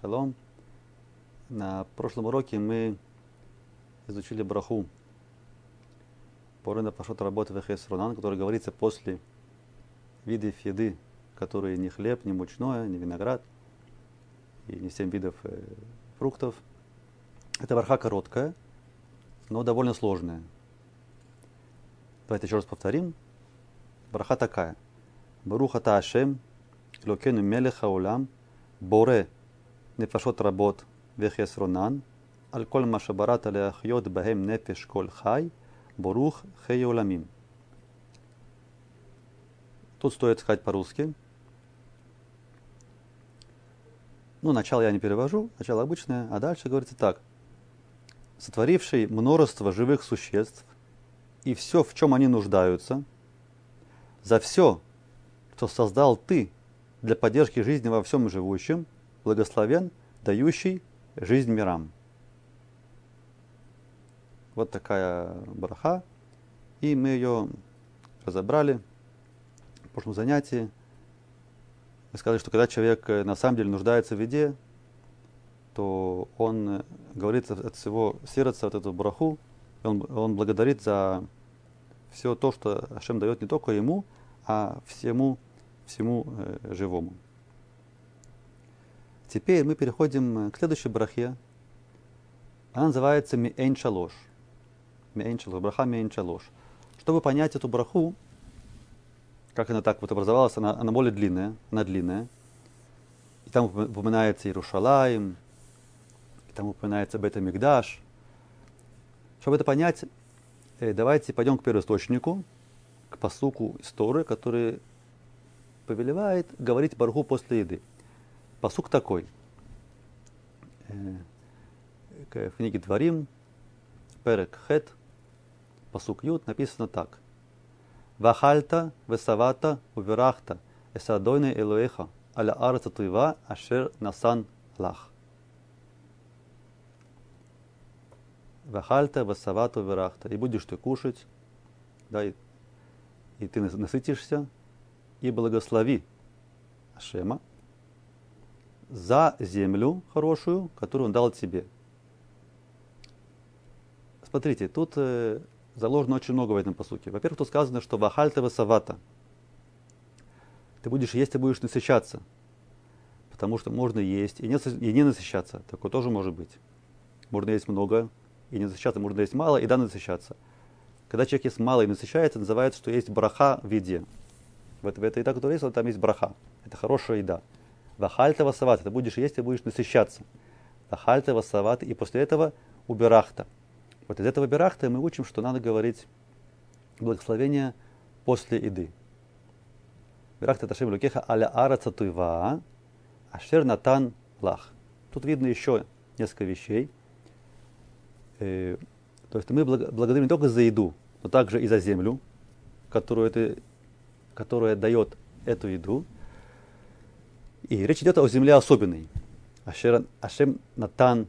Шалом. На прошлом уроке мы изучили браху Порына пошел работы в Эхес Рунан, который говорится после видов еды, которые не хлеб, не мучное, не виноград и не семь видов э, фруктов. Это браха короткая, но довольно сложная. Давайте еще раз повторим. Браха такая. Баруха та Ашем, Локену Мелеха Улам, Боре נפשות רבות וחסרונן, על כל מה שבראת להחיות בהם נפש כל חי, ברוך חיי עולמים. Тут стоит сказать по-русски. Ну, начало я не перевожу, начало обычное, а дальше говорится так. Сотворивший множество живых существ и все, в чем они нуждаются, за все, что создал ты для поддержки жизни во всем живущем – благословен, дающий жизнь мирам. Вот такая браха. И мы ее разобрали в прошлом занятии. Мы сказали, что когда человек на самом деле нуждается в еде, то он говорит от всего сердца вот эту браху, он, он благодарит за все то, что Ашем дает не только ему, а всему, всему э, живому. Теперь мы переходим к следующей брахе. Она называется Миэйн Шалош. Миэйн Шалош. Браха Миэйн Шалош. Чтобы понять эту браху, как она так вот образовалась, она, она более длинная, она длинная. И там упоминается Иерушалаем, и там упоминается Бета Мигдаш. Чтобы это понять, э, давайте пойдем к первоисточнику, к посуку истории, который повелевает говорить барху после еды. Посук такой. Э, в книге Дворим, Перек Хет, посук Ют, написано так. Вахальта, весавата, уверахта, эсадойны элуэха, аля арца туева, ашер насан лах. Вахальта, весавата, уверахта. И будешь ты кушать, да, и, и ты насытишься, и благослови Ашема, за землю хорошую, которую он дал тебе. Смотрите, тут э, заложено очень много в этом посуке. Во-первых, тут сказано, что вахальта савата. Ты будешь есть и будешь насыщаться. Потому что можно есть и не, и не насыщаться. Такое тоже может быть. Можно есть много и не насыщаться, можно есть мало и да насыщаться. Когда человек ест мало и насыщается, называется, что есть браха в еде. В, в этой еда, которая есть, там есть браха. Это хорошая еда. Вахальта васават, ты будешь есть и будешь насыщаться. Вахальта васават, и после этого убирахта. Вот из этого бирахта мы учим, что надо говорить благословение после еды. Бирахта ташим лукеха аля ара цатуйва, ашер натан лах. Тут видно еще несколько вещей. Э, то есть мы благодарим не только за еду, но также и за землю, которую это, которая дает эту еду. И речь идет о земле особенной. Ашем Натан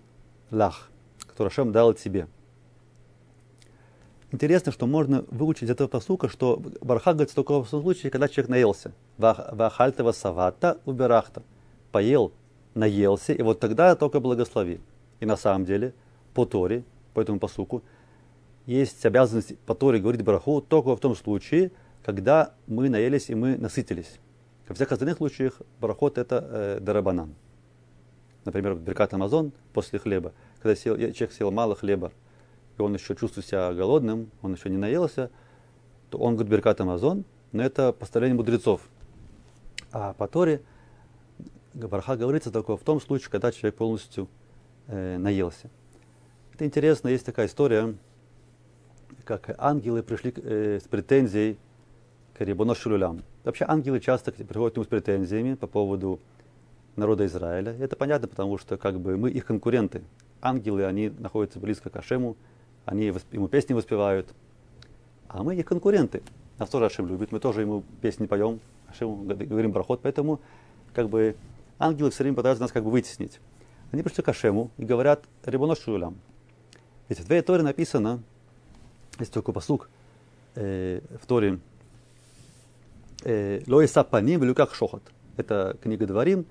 Лах, который Ашем дал тебе. Интересно, что можно выучить из этого посука, что барха говорится только в том случае, когда человек наелся. Вахальтова савата убирахта. Поел, наелся, и вот тогда только благослови. И на самом деле, по Торе, по этому посуку, есть обязанность по Торе говорить бараху только в том случае, когда мы наелись и мы насытились. Во всех остальных случаях барахот это э, дарабанан. Например, Беркат Амазон после хлеба. Когда сел, человек съел мало хлеба, и он еще чувствует себя голодным, он еще не наелся, то он говорит Беркат Амазон, но это поставление мудрецов. А по Торе Барха говорится только в том случае, когда человек полностью э, наелся. Это интересно, есть такая история, как ангелы пришли э, с претензией к Рибоно Шулюлям. Вообще ангелы часто приходят к нему с претензиями по поводу народа Израиля. Это понятно, потому что как бы мы их конкуренты. Ангелы, они находятся близко к Ашему, они ему песни воспевают. А мы их конкуренты. Нас тоже Ашем любит, мы тоже ему песни поем, Ашему говорим проход, поэтому как бы ангелы все время пытаются нас как бы вытеснить. Они пришли к Ашему и говорят Рибоно Шулям. Ведь в твоей Торе написано, есть такой послуг э, в Торе, Лоиса паним в люках шохот. Это книга Дворим,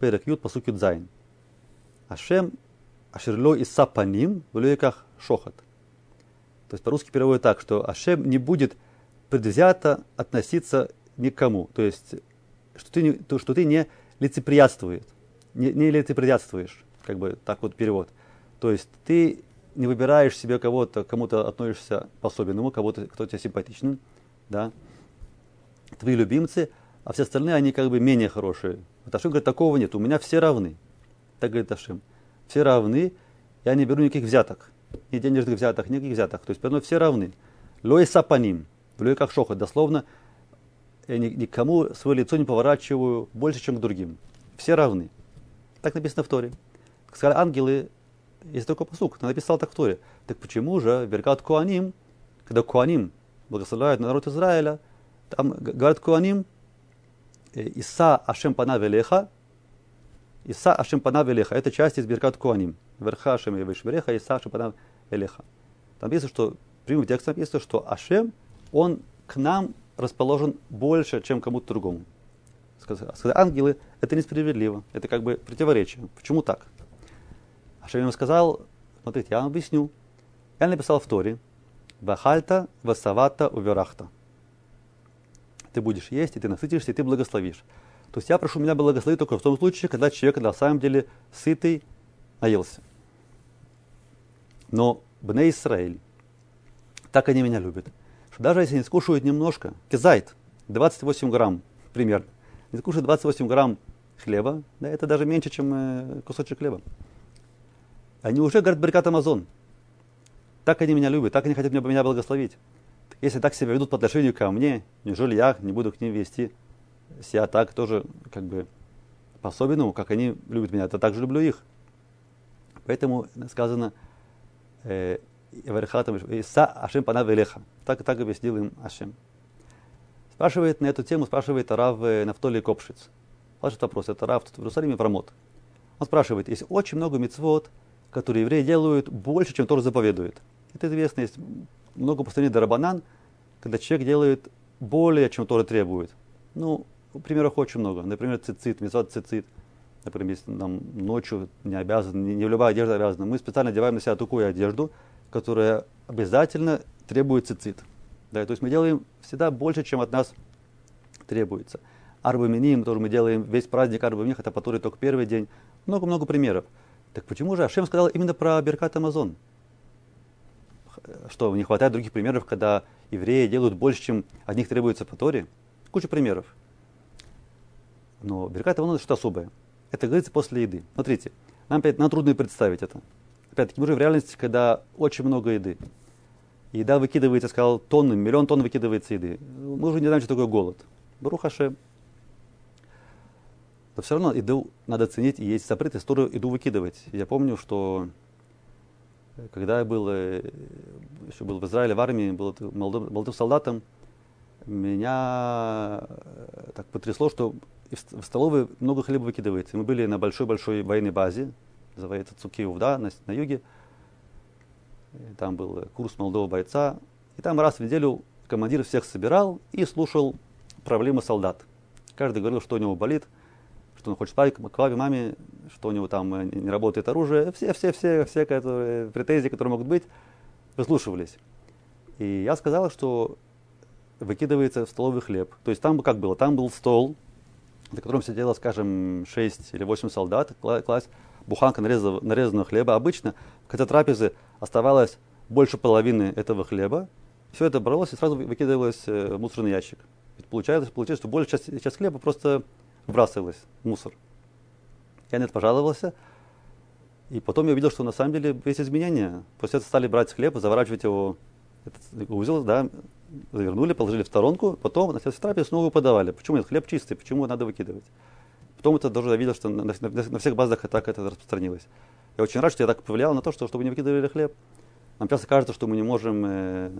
Перек Ют, посук Зайн. Ашем Ашерло и Сапаним в люеках шохот. То есть по-русски переводит так, что Ашем не будет предвзято относиться никому. То есть, что ты не, то, что ты не лицеприятствует, не, не лицеприятствуешь, как бы так вот перевод. То есть ты не выбираешь себе кого-то, кому-то относишься по-особенному, кого-то, кто тебе симпатичен, да, твои любимцы, а все остальные, они как бы менее хорошие. Вот Ашем говорит, такого нет, у меня все равны. Так говорит Ашем. Все равны, я не беру никаких взяток. Ни денежных взяток, никаких взяток. То есть, ну, все равны. Лой сапаним, лой как шоха, дословно, я никому свое лицо не поворачиваю больше, чем к другим. Все равны. Так написано в Торе. Сказали ангелы, есть такой посук, написал так в Торе. Так почему же Беркат Куаним, когда Куаним благословляют народ Израиля, там говорят Куаним, «Э, Иса Ашем Пана Велеха, Иса Ашем Пана Велеха, это часть из Беркат Куаним. Верха Ашем и Вешвереха, Иса Ашем Пана Велеха. Там написано, что, прямым текстом написано, что Ашем, он к нам расположен больше, чем кому-то другому. Сказали, ангелы, это несправедливо, это как бы противоречие. Почему так? Ашем ему сказал, смотрите, я вам объясню. Я написал в Торе, Вахальта, Васавата, Уверахта. Ты будешь есть, и ты насытишься, и ты благословишь. То есть я прошу меня благословить только в том случае, когда человек на самом деле сытый наелся. Но Бне Исраиль, так они меня любят, что даже если они скушают немножко, кизайт, 28 грамм примерно, они скушают 28 грамм хлеба, да, это даже меньше, чем э, кусочек хлеба. Они уже говорят Беркат Амазон. Так они меня любят, так они хотят меня благословить. Если так себя ведут по отношению ко мне, неужели я не буду к ним вести себя так тоже, как бы, по-особенному, как они любят меня, то также люблю их. Поэтому сказано, э, Иса Ашем Пана Велеха. Так, так объяснил им Ашем. Спрашивает на эту тему, спрашивает Рав э, Нафтоли Копшиц. Спрашивает вопрос, это Рав в Иерусалиме в Рамот. Он спрашивает, есть очень много мецвод, которые евреи делают больше, чем Тор заповедует. Это известно, есть много постановлений Дарабанан, когда человек делает более, чем Тора требует. Ну, примеров очень много. Например, цицит, мецвод цицит. Например, если нам ночью не обязан, не, не любая одежда обязана. Мы специально одеваем на себя такую одежду, которая обязательно требует цицит. Да, то есть мы делаем всегда больше, чем от нас требуется. Арбаминим, тоже мы делаем весь праздник Арбаминим, это который только первый день. Много-много примеров. Так почему же Ашем сказал именно про Беркат Амазон? Что, не хватает других примеров, когда евреи делают больше, чем от них требуется по Торе? Куча примеров. Но Беркат Амазон это что особое. Это говорится после еды. Смотрите, нам, опять, нам трудно представить это. Опять-таки, мы уже в реальности, когда очень много еды. Еда выкидывается, сказал, тонны, миллион тонн выкидывается еды. Мы уже не знаем, что такое голод. Барухаше то все равно еду надо ценить и есть запрет, историю еду выкидывать. Я помню, что когда я был, э, еще был в Израиле в армии, был молодым, молодым солдатом, меня э, так потрясло, что в столовой много хлеба выкидывается. Мы были на большой-большой военной базе, называется Цукиев, да, на, на юге. Там был курс молодого бойца. И там раз в неделю командир всех собирал и слушал проблемы солдат. Каждый говорил, что у него болит – что он хочет к папе, маме, что у него там э, не работает оружие. Все, все, все, все которые, претензии, которые могут быть, выслушивались. И я сказал, что выкидывается в столовый хлеб. То есть там как было? Там был стол, за которым сидело, скажем, 6 или 8 солдат, класть буханка нарезанного, нарезанного хлеба. Обычно в конце трапезы оставалось больше половины этого хлеба. Все это бралось и сразу выкидывалось э, в мусорный ящик. Ведь получается, получается, что большая часть, часть хлеба просто выбрасывалось в мусор. Я на это пожаловался, и потом я увидел, что на самом деле есть изменения. После этого стали брать хлеб, заворачивать его этот узел, да, завернули, положили в сторонку, потом на следующей трапезе снова подавали. Почему нет? Хлеб чистый, почему надо выкидывать? Потом это даже я видел, что на, на, на всех базах так это распространилось. Я очень рад, что я так повлиял на то, что, чтобы не выкидывали хлеб. Нам часто кажется, что мы не можем э,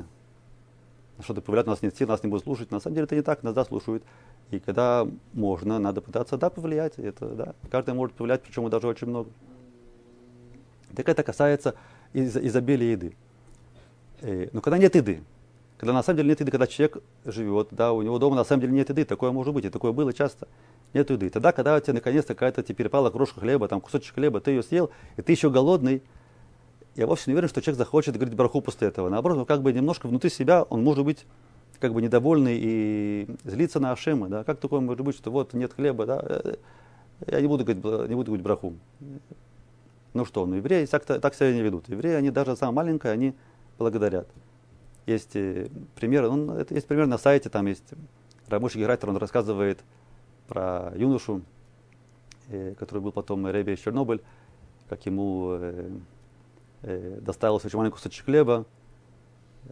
что-то повлиять, у нас нет сил, нас не будут слушать. На самом деле это не так, нас да слушают. И когда можно, надо пытаться да повлиять. Это, да, каждый может повлиять, причем даже очень много. Так это касается из- изобилия еды. Э, но когда нет еды, когда на самом деле нет еды, когда человек живет, да, у него дома на самом деле нет еды, такое может быть, и такое было часто. нет еды. Тогда, когда у тебя наконец-то какая-то тебе перепала крошка хлеба, там кусочек хлеба, ты ее съел, и ты еще голодный, я вовсе не уверен, что человек захочет говорить бараху после этого. Наоборот, он как бы немножко внутри себя, он может быть как бы недовольный и злиться на Ашема. Да? Как такое может быть, что вот нет хлеба, да? Э, я не буду говорить, не буду говорить браху. Ну что, ну евреи так, так себя не ведут. Евреи, они даже самые маленькие, они благодарят. Есть э, пример, ну, это есть пример на сайте, там есть Рамуш Герайтер, он рассказывает про юношу, э, который был потом из Чернобыль, как ему э, доставился очень маленький кусочек хлеба,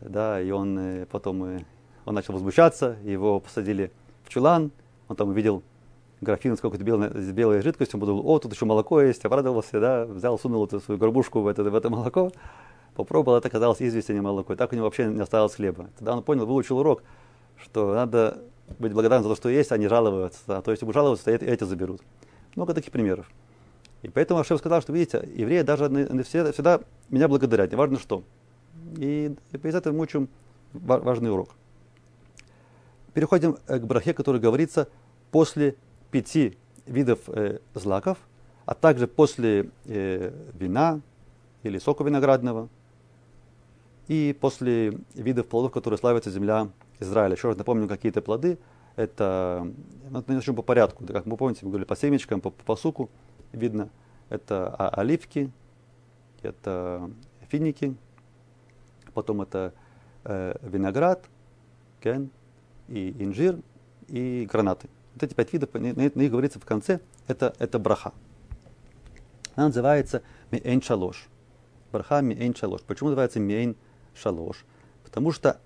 да, и он э, потом э, он начал возмущаться, его посадили в чулан, он там увидел графин с какой-то белой, белой жидкостью, он подумал, о, тут еще молоко есть, обрадовался, да, взял, сунул эту свою горбушку в это, в это молоко, попробовал, это оказалось известь, а не молоко. И так у него вообще не осталось хлеба. Тогда он понял, выучил урок, что надо быть благодарным за то, что есть, а не жаловаться. А то есть, если будут то эти заберут. Много таких примеров. И поэтому Ашем сказал, что, видите, евреи даже всегда, всегда меня благодарят, неважно что. И, и из этого мы учим важный урок. Переходим э, к брахе, который говорится после пяти видов э, злаков, а также после э, вина или сока виноградного, и после видов плодов, которые славится земля Израиля. Еще раз напомню, какие-то плоды. Это, ну, начнем по порядку. Как мы помните, мы говорили по семечкам, по, по посуку видно. Это оливки, это финики, потом это э, виноград, кен, и инжир, и гранаты. Вот эти пять видов, на, них говорится в конце, это, это браха. Она называется миэйн шалош. Браха миэйн шалош. Почему называется миэйн шалош? Потому что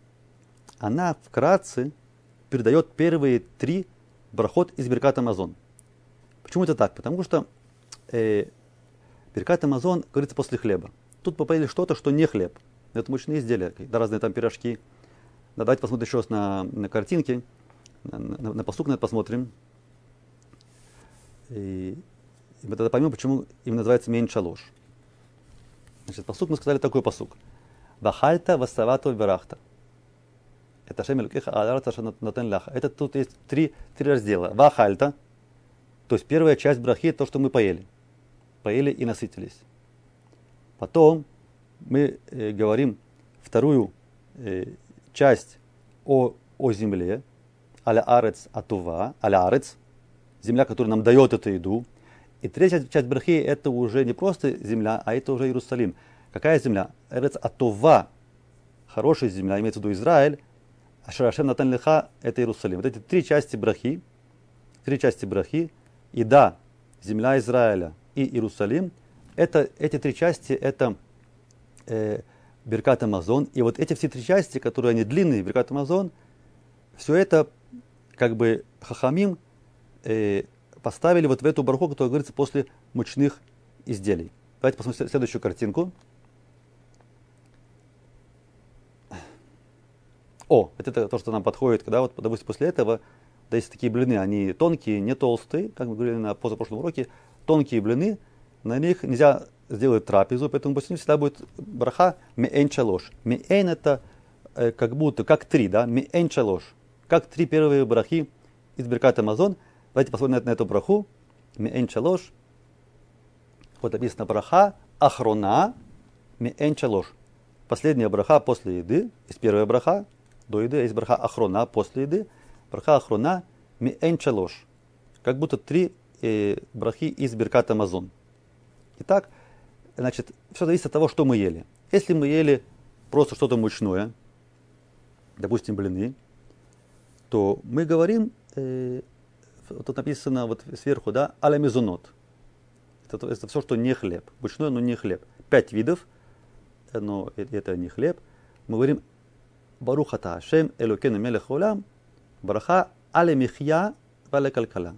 она вкратце передает первые три брахот из Беркат Амазон. Почему это так? Потому что э, Беркат Амазон говорится после хлеба. Тут попали что-то, что не хлеб. Это мучные изделия, разные там пирожки. Да, давайте посмотрим еще раз на, на картинки. На, на, на посук на это посмотрим. И, и мы тогда поймем, почему им называется мейн шалош. Значит, посук мы сказали такой посук. Вахальта васавату верахта. Это Шем Нотен Ляха. Это тут есть три, три раздела. Вахальта, то есть первая часть брахи, то, что мы поели. Поели и насытились. Потом мы э, говорим вторую э, часть о, о земле, аля арец атува, аля арец, земля, которая нам дает эту еду. И третья часть брахи это уже не просто земля, а это уже Иерусалим. Какая земля? Эрец атува, хорошая земля, имеется в виду Израиль, Ашарашем Натан Лиха – это Иерусалим. Вот эти три части брахи, три части брахи, и да, земля Израиля и Иерусалим, это, эти три части – это э, Беркат Амазон. И вот эти все три части, которые они длинные, Беркат Амазон, все это как бы Хахамим э, поставили вот в эту барху, которая говорится после мучных изделий. Давайте посмотрим следующую картинку. О, это то, что нам подходит, когда вот, допустим, после этого, да, есть такие блины, они тонкие, не толстые, как мы говорили на позапрошлом уроке, тонкие блины, на них нельзя сделать трапезу, поэтому после них всегда будет браха меэн чалош. Меэн это э, как будто, как три, да, меэн чалош. Как три первые брахи из Беркат Амазон. Давайте посмотрим на, на эту браху. Меэн чалош. Вот написано браха ахрона меэн чалош. Последняя браха после еды, из первая браха, до еды, есть браха ахрона после еды, браха ахрона миэн чалош. Как будто три э, брахи из Беркат Амазон. Итак, значит, все зависит от того, что мы ели. Если мы ели просто что-то мучное, допустим, блины, то мы говорим, э, тут написано вот сверху, да, аля мезонот. Это, это все, что не хлеб. Мучное, но не хлеб. Пять видов, но это не хлеб. Мы говорим Барух ата Ашем, Элокену Мелех Олам, Браха Але Михья Вале Калькала.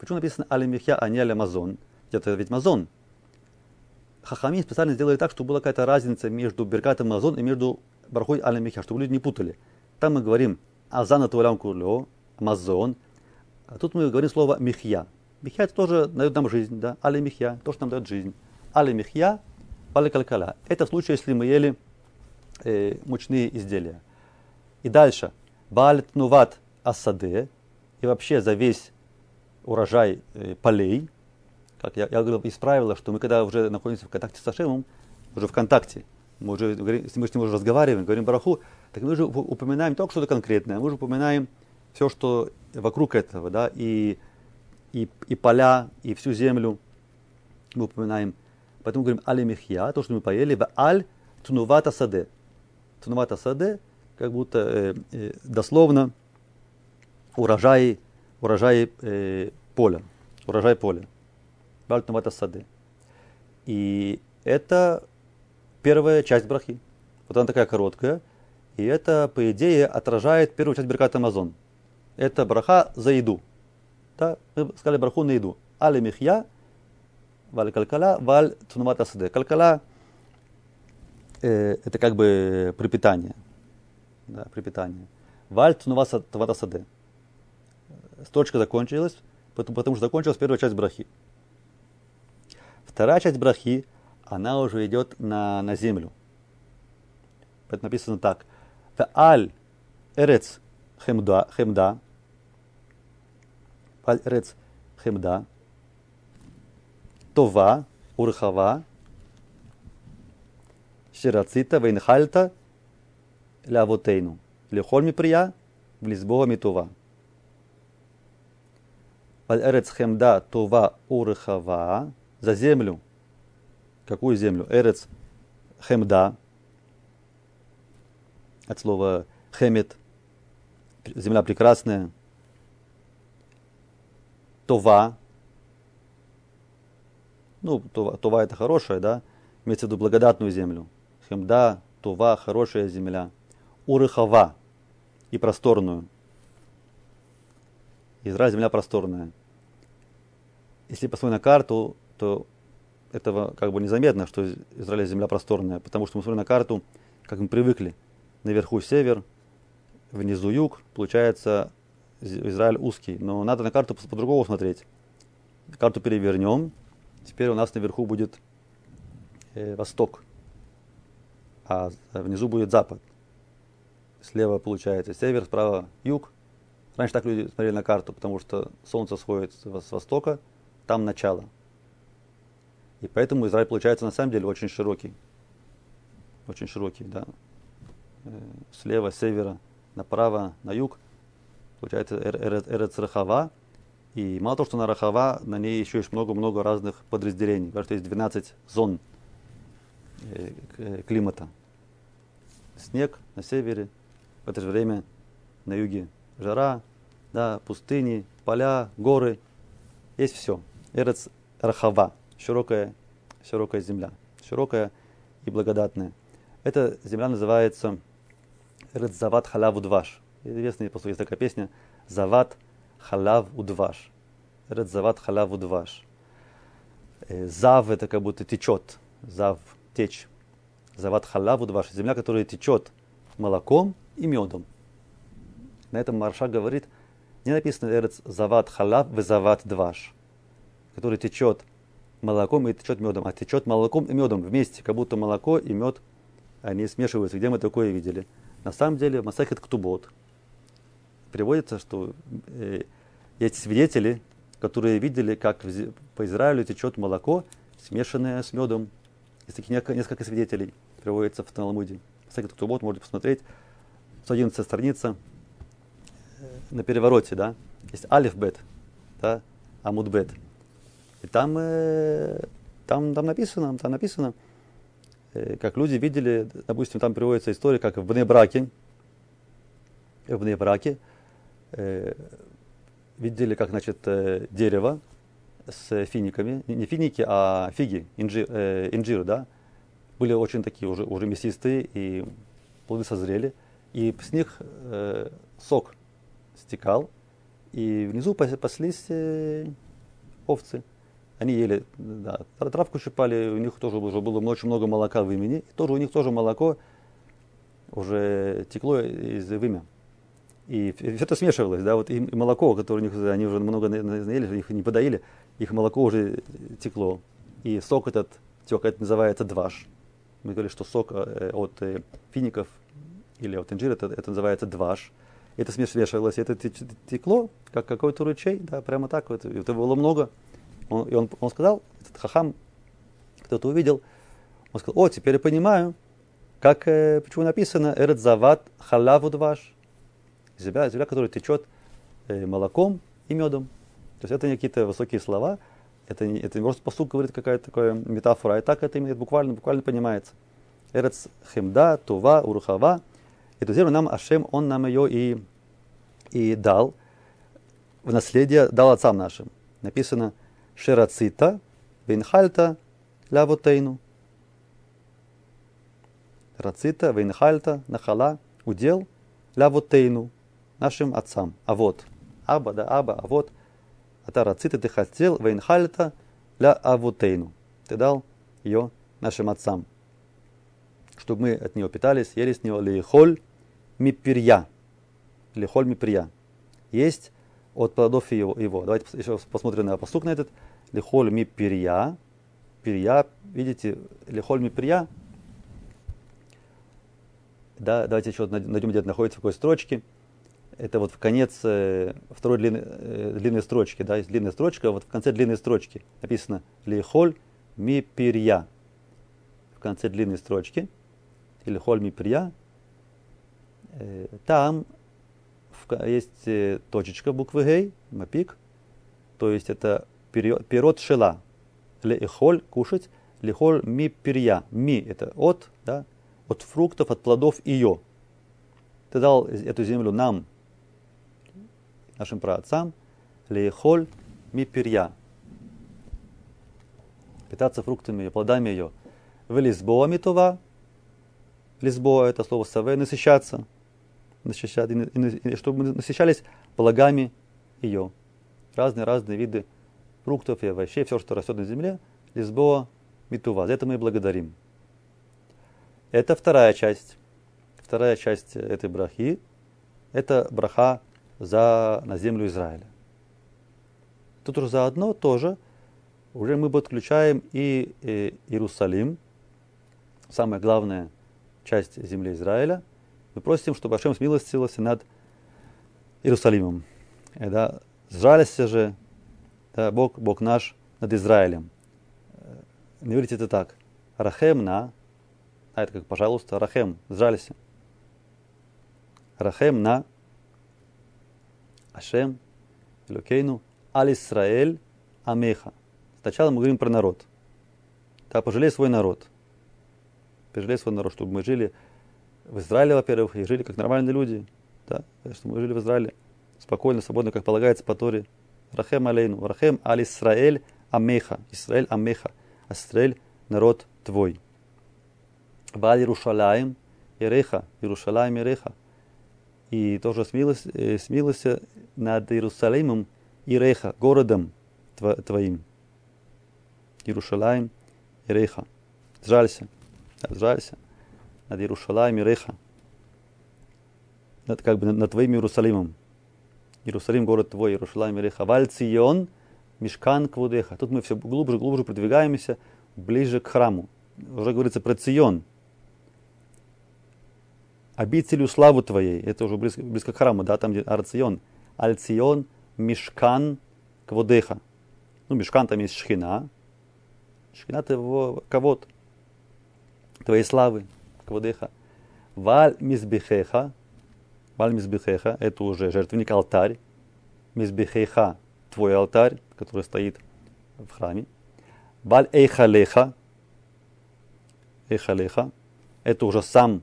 Почему написано Але Михья, а не Але Мазон? Это ведь Мазон. Хахами специально сделали так, чтобы была какая-то разница между Беркатом Мазон и между Брахой Але Михья, чтобы люди не путали. Там мы говорим Азана Туалям Курло, Мазон, а тут мы говорим слово Михья. Михья это тоже дает нам жизнь, да? Але Михья, то, что нам дает жизнь. Але Михья, Вале Калькала. Это в случае, если мы ели э, мучные изделия. И дальше. Бааль тнуват асаде. И вообще за весь урожай э, полей, как я, я говорил, исправила, что мы когда уже находимся в контакте с Ашемом, уже в контакте, мы уже говорим, мы с ним уже разговариваем, говорим бараху, так мы же упоминаем только что-то конкретное, мы же упоминаем все, что вокруг этого, да, и, и, и поля, и всю землю мы упоминаем. Поэтому говорим али михья, то, что мы поели, в аль тунувата саде. Тунувата саде, как будто э, э, дословно урожай, урожай э, поля, урожай поля. Тунувата саде. И это первая часть брахи. Вот она такая короткая. И это, по идее, отражает первую часть Беркат Амазон. Это браха за еду. Да? Мы сказали браху на еду. Али михья, валь калькала, валь цунумат асаде. Калькала э, это как бы припитание. Да, припитание. Валь цунумат асаде. Строчка закончилась, потому, потому что закончилась первая часть брахи. Вторая часть брахи, она уже идет на, на землю. Это написано так. Аль эрец хемда, хемда, аль эрец хемда, това, урхава, ширацита, вейнхальта, лявотейну. Лехоль миприя, в Лизбова митува. Эрец хемда, това, урхава, за землю. Какую землю? Эрец хемда, от слова хемет, земля прекрасная. Това, ну, това, това это хорошая, да, имеется в виду благодатную землю. Хемда, това, хорошая земля. Урыхава и просторную. Израиль земля просторная. Если посмотреть на карту, то этого как бы незаметно, что Израиль земля просторная, потому что мы смотрим на карту, как мы привыкли – наверху север, внизу юг, получается Израиль узкий. Но надо на карту по-другому смотреть. Карту перевернем. Теперь у нас наверху будет э, восток, а внизу будет запад. Слева получается север, справа юг. Раньше так люди смотрели на карту, потому что солнце сходит с востока, там начало. И поэтому Израиль получается на самом деле очень широкий. Очень широкий, да. Э, слева, севера, направо, на юг. Получается Эрец Рахава. И мало того, что на Рахава, на ней еще есть много-много разных подразделений. Потому что есть 12 зон э, э, климата. Снег на севере, в это же время на юге жара, да, пустыни, поля, горы. Есть все. Эрец Рахава. Широкая, широкая земля. Широкая и благодатная. Эта земля называется Говорит, зават халав удваш. Известная после есть такая песня. Зават халав удваш. Говорит, зават халав удваш. Э, зав это как будто течет. Зав, течь. Зават халав удваш. Земля, которая течет молоком и медом. На этом Марша говорит, не написано Эрец зават халав в зават дваш, который течет молоком и течет медом, а течет молоком и медом вместе, как будто молоко и мед, они смешиваются. Где мы такое видели? На самом деле в Масахет Ктубот приводится, что э, есть свидетели, которые видели, как в, по Израилю течет молоко, смешанное с медом. Есть таких несколько, несколько свидетелей, приводится в Талмуде. Масахет Ктубот можете посмотреть. 111 страница э, на перевороте, да, есть алиф бет, да, амуд бет. И там, э, там, там написано, там написано, Э, как люди видели, допустим, там приводится история, как в Бнебраке, в Бнебраке э, видели, как, значит, э, дерево с финиками, не финики, а фиги, инжир, э, инжир, да, были очень такие уже, уже мясистые, и плоды созрели, и с них э, сок стекал, и внизу паслись э, овцы. Они ели, да, травку щипали, у них тоже уже было очень много молока в имени. И тоже у них тоже молоко уже текло из вымя. И все это смешивалось, да, вот и молоко, которое у них, они уже много наели, их не подоили, их молоко уже текло. И сок этот тек, это называется дваш. Мы говорили, что сок э, от э, фиников или от инжира, это, это называется дваш. это смешивалось, это текло, как какой-то ручей, да, прямо так вот, это было много. Он, и он, он сказал, этот хахам, кто-то увидел, он сказал, о, теперь я понимаю, как, э, почему написано, эрет зават халавуд ваш, земля, земля, которая течет э, молоком и медом. То есть это не какие-то высокие слова, это не, это не просто посуд говорит какая-то такая метафора, а так это имеет буквально, буквально понимается. Эрец хемда, тува, урухава. Эту землю нам Ашем, он нам ее и, и дал в наследие, дал отцам нашим. Написано Шерацита, Вейнхальта, Лявотейну. Рацита, Вейнхальта, Нахала, удел, Лявотейну, нашим отцам. А вот, Аба, да, Аба, а вот, это Рацита ты хотел, Вейнхальта, Ля Авутейну. Ты дал ее нашим отцам чтобы мы от него питались, ели с него лихоль мипирья. Лихоль мипирья. Есть от плодов его. его. Давайте еще посмотрим на посук на этот. Лихоль мипирья. Пирья, видите, лихоль мипирья. Да, давайте еще найдем, где это находится, в какой строчке. Это вот в конец э, второй длинной, э, длинной строчки, да, есть длинная строчка, вот в конце длинной строчки написано лихоль мипирья. В конце длинной строчки – или Хольми Прия, э, там есть э, точечка буквы Гей, мапик, то есть это пирот шела, ле и холь, кушать, лихоль ми пирья, ми это от, да, от фруктов, от плодов ее. Ты дал эту землю нам, нашим праотцам, лихоль ми пирья, питаться фруктами и плодами ее. В Лисбоа това, Лесбо, это слово саве, насыщаться, насыщать, и, и, и, чтобы мы насыщались благами ее. Разные-разные виды фруктов и овощей, все, что растет на земле, лесбоа, митува. За это мы и благодарим. Это вторая часть. Вторая часть этой брахи – это браха за, на землю Израиля. Тут уже заодно тоже уже мы подключаем и, и Иерусалим, самое главное – часть земли Израиля. Мы просим, чтобы Ашем смилостивился над Иерусалимом. И, да, сжалился же да, Бог, Бог наш над Израилем. Не говорите это так. Рахем на, а это как пожалуйста, Рахем, сжалься. Рахем на Ашем, Элюкейну, Аль Исраэль, Амеха. Сначала мы говорим про народ. Да, пожалей свой народ пожалей свой народ, чтобы мы жили в Израиле, во-первых, и жили как нормальные люди, да, чтобы мы жили в Израиле спокойно, свободно, как полагается по Торе. Рахем алейну, Рахем аль Исраэль амеха, Исраэль амеха, Исраэль народ твой. Валь Иерушалаем Иреха, Иерушалаем Иреха. И тоже смилость, э, над Иерусалимом Иреха, городом твоим. Иерушалаем Иреха. Сжалься сжалься над Иерушалаем и Реха, над, как бы над твоим Иерусалимом. Иерусалим, город твой, Иерушалаем и Реха. Валь Цион, Мешкан Квудеха. Тут мы все глубже, глубже продвигаемся, ближе к храму. Уже говорится про Цион. Обителю славу твоей. Это уже близко, близко к храму, да, там где Арцион. Аль Цион, Мешкан Квудеха. Ну, Мешкан там есть Шхина. Шхина это его кого-то твоей славы, квадеха. Валь мизбихеха, валь мизбихеха, это уже жертвенник, алтарь. Мизбихеха, твой алтарь, который стоит в храме. Валь эйхалеха, эйхалеха, это уже сам,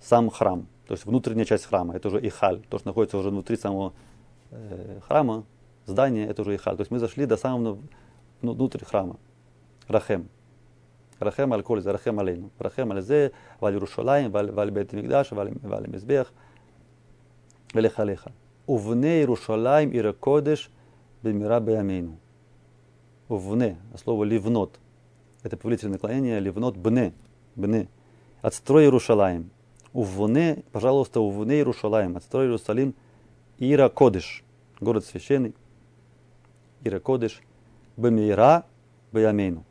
сам храм, то есть внутренняя часть храма, это уже ихаль, то, что находится уже внутри самого э, храма, здания, это уже ихаль. То есть мы зашли до самого внутрь храма, рахем. רחם על כל זה, רחם עלינו. רחם על זה ועל ירושלים ועל, ועל בית המקדש ועל, ועל המזבח ולך עליך. ובני ירושלים עיר הקודש במהרה בימינו. ובני, слово ливнот. Это повелительное наклонение, ливнот бне, бне. Отстрой Иерушалаем. Увне, пожалуйста, увне Иерушалаем. Отстрой Иерусалим. Ира Кодыш, город священный. Ира Кодыш. Бемира Баямейну.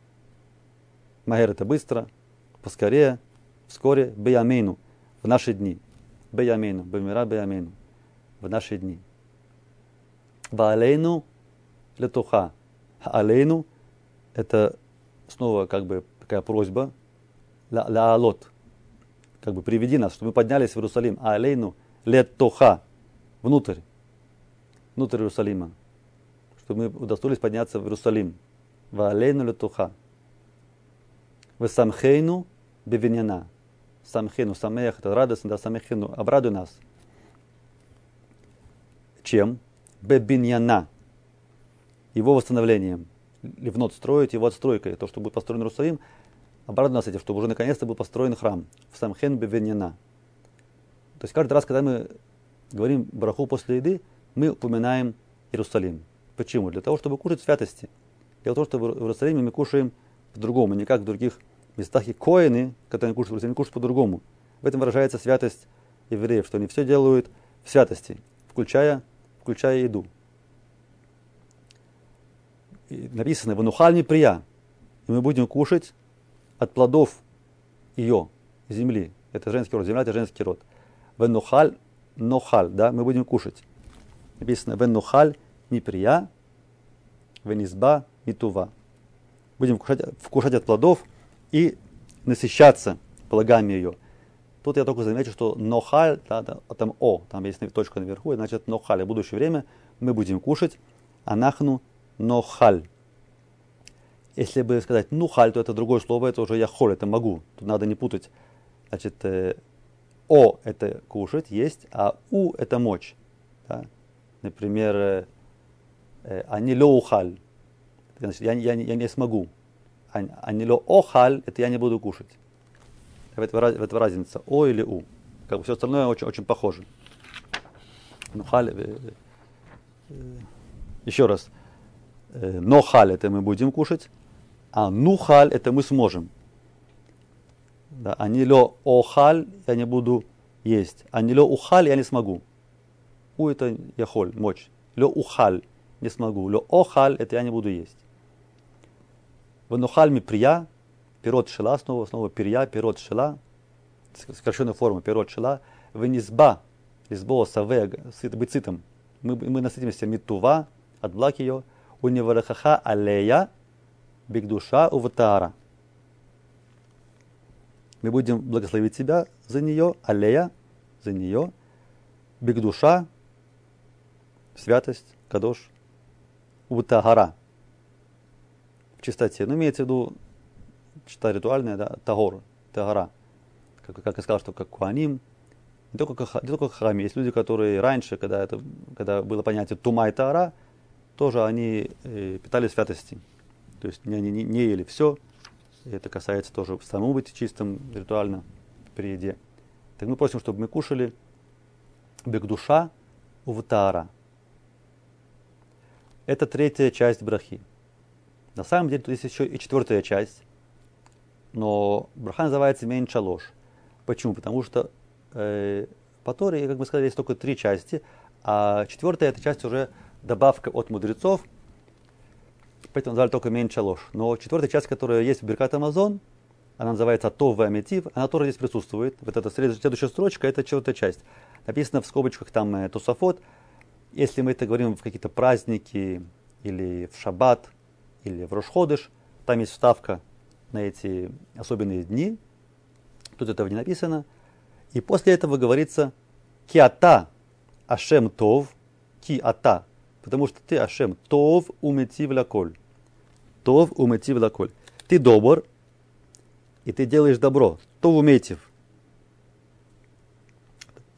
Магер это быстро, поскорее, вскоре, беямейну, в наши дни. беямейну, бемира беямейну, в наши дни. Ваалейну летуха. Алейну – это снова как бы такая просьба. Ля алот. Как бы приведи нас, чтобы мы поднялись в Иерусалим. Алейну летуха. Внутрь. Внутрь Иерусалима. Чтобы мы удостоились подняться в Иерусалим. Ваалейну летуха. Весамхейну бевиняна. Самхейну, самех, это радостно, да, самехину, обрадуй нас. Чем? Бебиньяна. Его восстановлением. Ливнот строить, его отстройкой. То, что будет построен Иерусалим, обрадуй нас этим, чтобы уже наконец-то был построен храм. В Самхен Бевиньяна. То есть каждый раз, когда мы говорим браху после еды, мы упоминаем Иерусалим. Почему? Для того, чтобы кушать святости. Дело в том, что в Иерусалиме мы кушаем по-другому, не как в других местах. И коины, которые они кушают Иерусалиме, кушают по-другому. В этом выражается святость евреев, что они все делают в святости, включая, включая еду. И написано «Ванухаль прия», и мы будем кушать от плодов ее, земли. Это женский род, земля это женский род. Венухаль, нохаль, да, мы будем кушать. Написано «Венухаль неприя, венизба митува». Будем кушать, вкушать от плодов и насыщаться благами ее. Тут я только замечу, что нохаль, да, да, там о, там есть точка наверху, значит нохаль. В будущее время мы будем кушать анахну нохаль. Если бы сказать нухаль, то это другое слово, это уже я холь, это могу. Тут надо не путать. Значит, э, о это кушать, есть, а у это мочь. Да? Например, э, э, они лоухаль. Значит, я, я, я не смогу. Анило охаль, это я не буду кушать. В этом, в этом разница. О или у. Как бы все остальное очень, очень похоже. Ну, халь, э, э, еще раз. Э, но халь это мы будем кушать, а нухаль это мы сможем. Да, анило охаль я не буду есть. Анило ухаль я не смогу. У это я холь, мочь. Ло ухаль не смогу. Ло охаль это я не буду есть. Ванухаль прия, пирот шила, снова, снова перья, пирот шила, сокращенная форма пирот шила, венизба, избо саве, сытым. Мы, мы насытимся митува, от благ ее, у неварахаха алея, бигдуша уватара. Мы будем благословить тебя за нее, алея, за нее, бигдуша, святость, кадош, уватагара, чистоте. Ну, имеется в виду чистота ритуальная, да, тагор, тагора. Как, как я сказал, что как куаним, не только, не только храме. Есть люди, которые раньше, когда, это, когда было понятие тума и тара, тоже они э, питали святости. То есть они не, не ели все. И это касается тоже самому быть чистым ритуально при еде. Так мы просим, чтобы мы кушали бег душа увтара. Это третья часть брахи. На самом деле тут есть еще и четвертая часть, но браха называется מעין שלוש. Почему? Потому что э, по Торе, как мы сказали, есть только три части, а четвертая эта часть уже добавка от мудрецов, поэтому назвали только מעין שלוש. Но четвертая часть, которая есть в ברכת המזון, она называется הטוב והמטיב, она тоже здесь присутствует. Вот эта следующая строчка, это четвертая часть. Написано в скобочках там э, Тософот. Если мы это говорим в какие-то праздники или в шаббат, или в Рошходыш, там есть вставка на эти особенные дни, тут этого не написано. И после этого говорится «Киата Ашем Тов, Киата», потому что ты Ашем Тов уметив лаколь. Тов уметив лаколь. Ты добр, и ты делаешь добро. Тов уметив.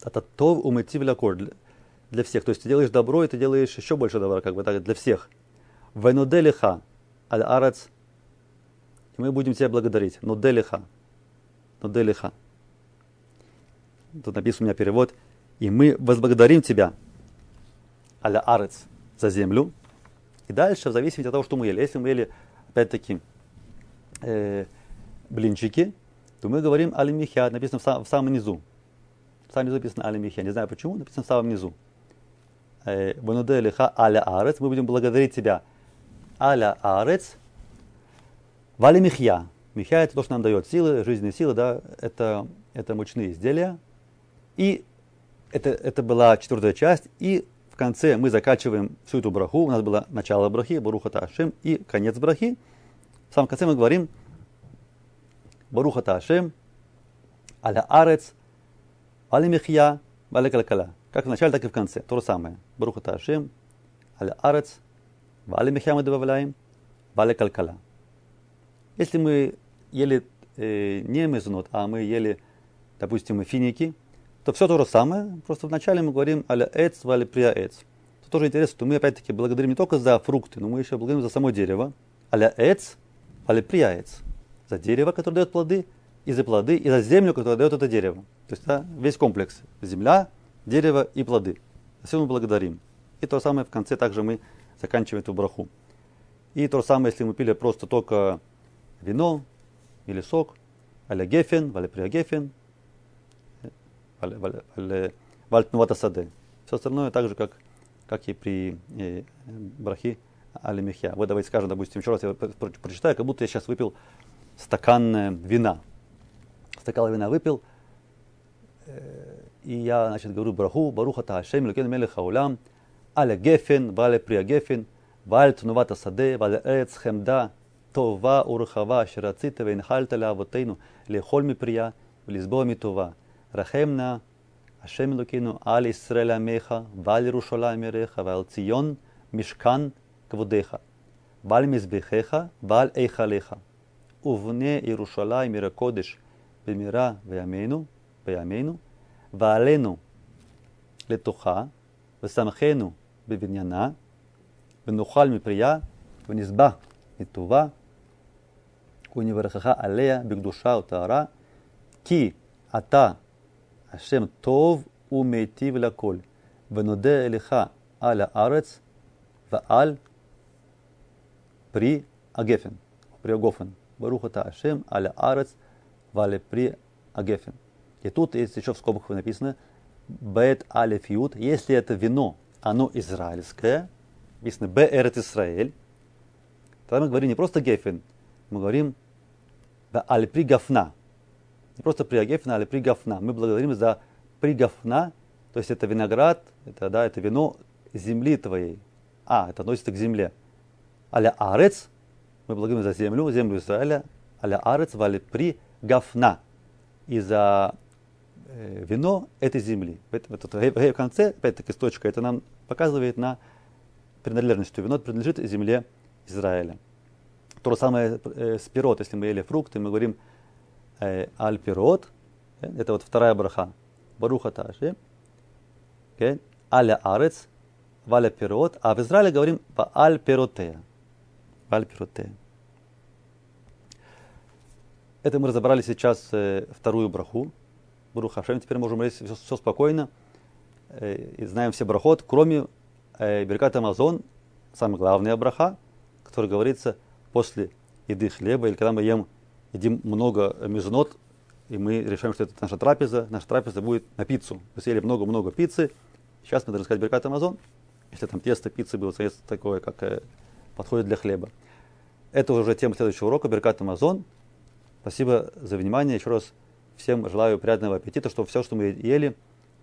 Это Тов уметив лаколь для всех. То есть ты делаешь добро, и ты делаешь еще больше добра, как бы так, для всех. Венуделиха аль-арец, и мы будем тебя благодарить. Но делиха. Но делиха. Тут написан у меня перевод. И мы возблагодарим тебя, аля арец, за землю. И дальше, в зависимости от того, что мы ели. Если мы ели, опять-таки, э, блинчики, то мы говорим алимихя, написано в, сам, в самом низу. В самом низу написано алимихя. Не знаю почему, написано в самом низу. Вануделиха аля арец, мы будем благодарить тебя аля арец, вали михья. Михья это то, что нам дает силы, жизненные силы, да, это, это мучные изделия. И это, это была четвертая часть, и в конце мы заканчиваем всю эту браху. У нас было начало брахи, Баруха Таашем, и конец брахи. В самом конце мы говорим Баруха Таашем, Аля Арец, Аля Михья, Аля Калкала. Как в начале, так и в конце. То же самое. Баруха Таашем, Аля Арец, Аля Михья мы добавляем, Аля Калкала. Если мы ели э, не мезонот, а мы ели, допустим, финики, то все то же самое, просто вначале мы говорим аля эц, валя прия эц. Это тоже интересно, что мы опять-таки благодарим не только за фрукты, но мы еще благодарим за само дерево. Аля эц, валя прия эц. За дерево, которое дает плоды, и за плоды, и за землю, которая дает это дерево. То есть да, весь комплекс. Земля, дерево и плоды. За все мы благодарим. И то же самое в конце также мы заканчиваем эту браху. И то же самое, если мы пили просто только вино или сок, аля гефен, валя прия гефен, Вальтнувата саде. Все остальное так же, как, как и при э, брахи алимихья. Вот давайте скажем, допустим, еще раз я прочитаю, как будто я сейчас выпил стакан э, вина. Стакан вина выпил, э, и я, значит, говорю браху, баруха таашем, лукен мелеха улам, על הגפן ועל פרי הגפן ועל תנובת השדה ועל ארץ חמדה טובה ורחבה אשר רצית והנחלת לאבותינו לאכול מפריה ולשבוע מטובה. רחם נא השם אלוקינו על ישראל עמך ועל ירושלים עמך ועל ציון משכן כבודך ועל מזבחיך ועל היכליך. ובנה ירושלים עיר הקודש במהרה בימינו, בימינו, ועלינו לתוכה, ושמחנו בבניינה, ונאכל מפריה, ונשבע מטובה, ונברכך עליה בקדושה וטהרה, כי אתה השם טוב ומיטיב לכל, ונודה אליך על הארץ ועל פרי הגפן, פרי הגופן. ברוך אתה השם על הארץ ועל פרי הגפן. И тут есть еще в скобках написано Бет Алиф Ют, если это вино, оно израильское, написано Б Эрет Исраэль, тогда мы говорим не просто гефен, мы говорим Аль при гафна, не просто при агефна, а при гафна. Мы благодарим за при гафна, то есть это виноград, это, да, это вино земли твоей. А, это относится к земле. Аля арец, мы благодарим за землю, землю Израиля. Аля арец, вали при гафна. И за вино этой земли. В, в, в, конце, опять-таки, точка, это нам показывает на принадлежность, что вино принадлежит земле Израиля. То же самое э, с пирот, если мы ели фрукты, мы говорим Аль-Пирот, это вот вторая браха, Баруха Таши, Аля Арец, Валя Пирот, а в Израиле говорим Аль Пиротея. Аль Пиротея. Это мы разобрали сейчас э, вторую браху. Баруха Хашем. Теперь можем есть все, все спокойно. Э, и знаем все брахот, кроме э, Беркат Амазон, самая главная браха, которая говорится после еды хлеба, или когда мы ем едим много мезонот, и мы решаем, что это наша трапеза, наша трапеза будет на пиццу. Мы съели много-много пиццы, сейчас мы должны сказать Беркат Амазон, если там тесто пиццы было такое, как э, подходит для хлеба. Это уже тема следующего урока, Беркат Амазон. Спасибо за внимание. Еще раз всем желаю приятного аппетита, чтобы все, что мы ели,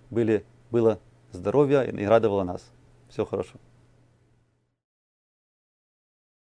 были, было здоровье и радовало нас. Все хорошо.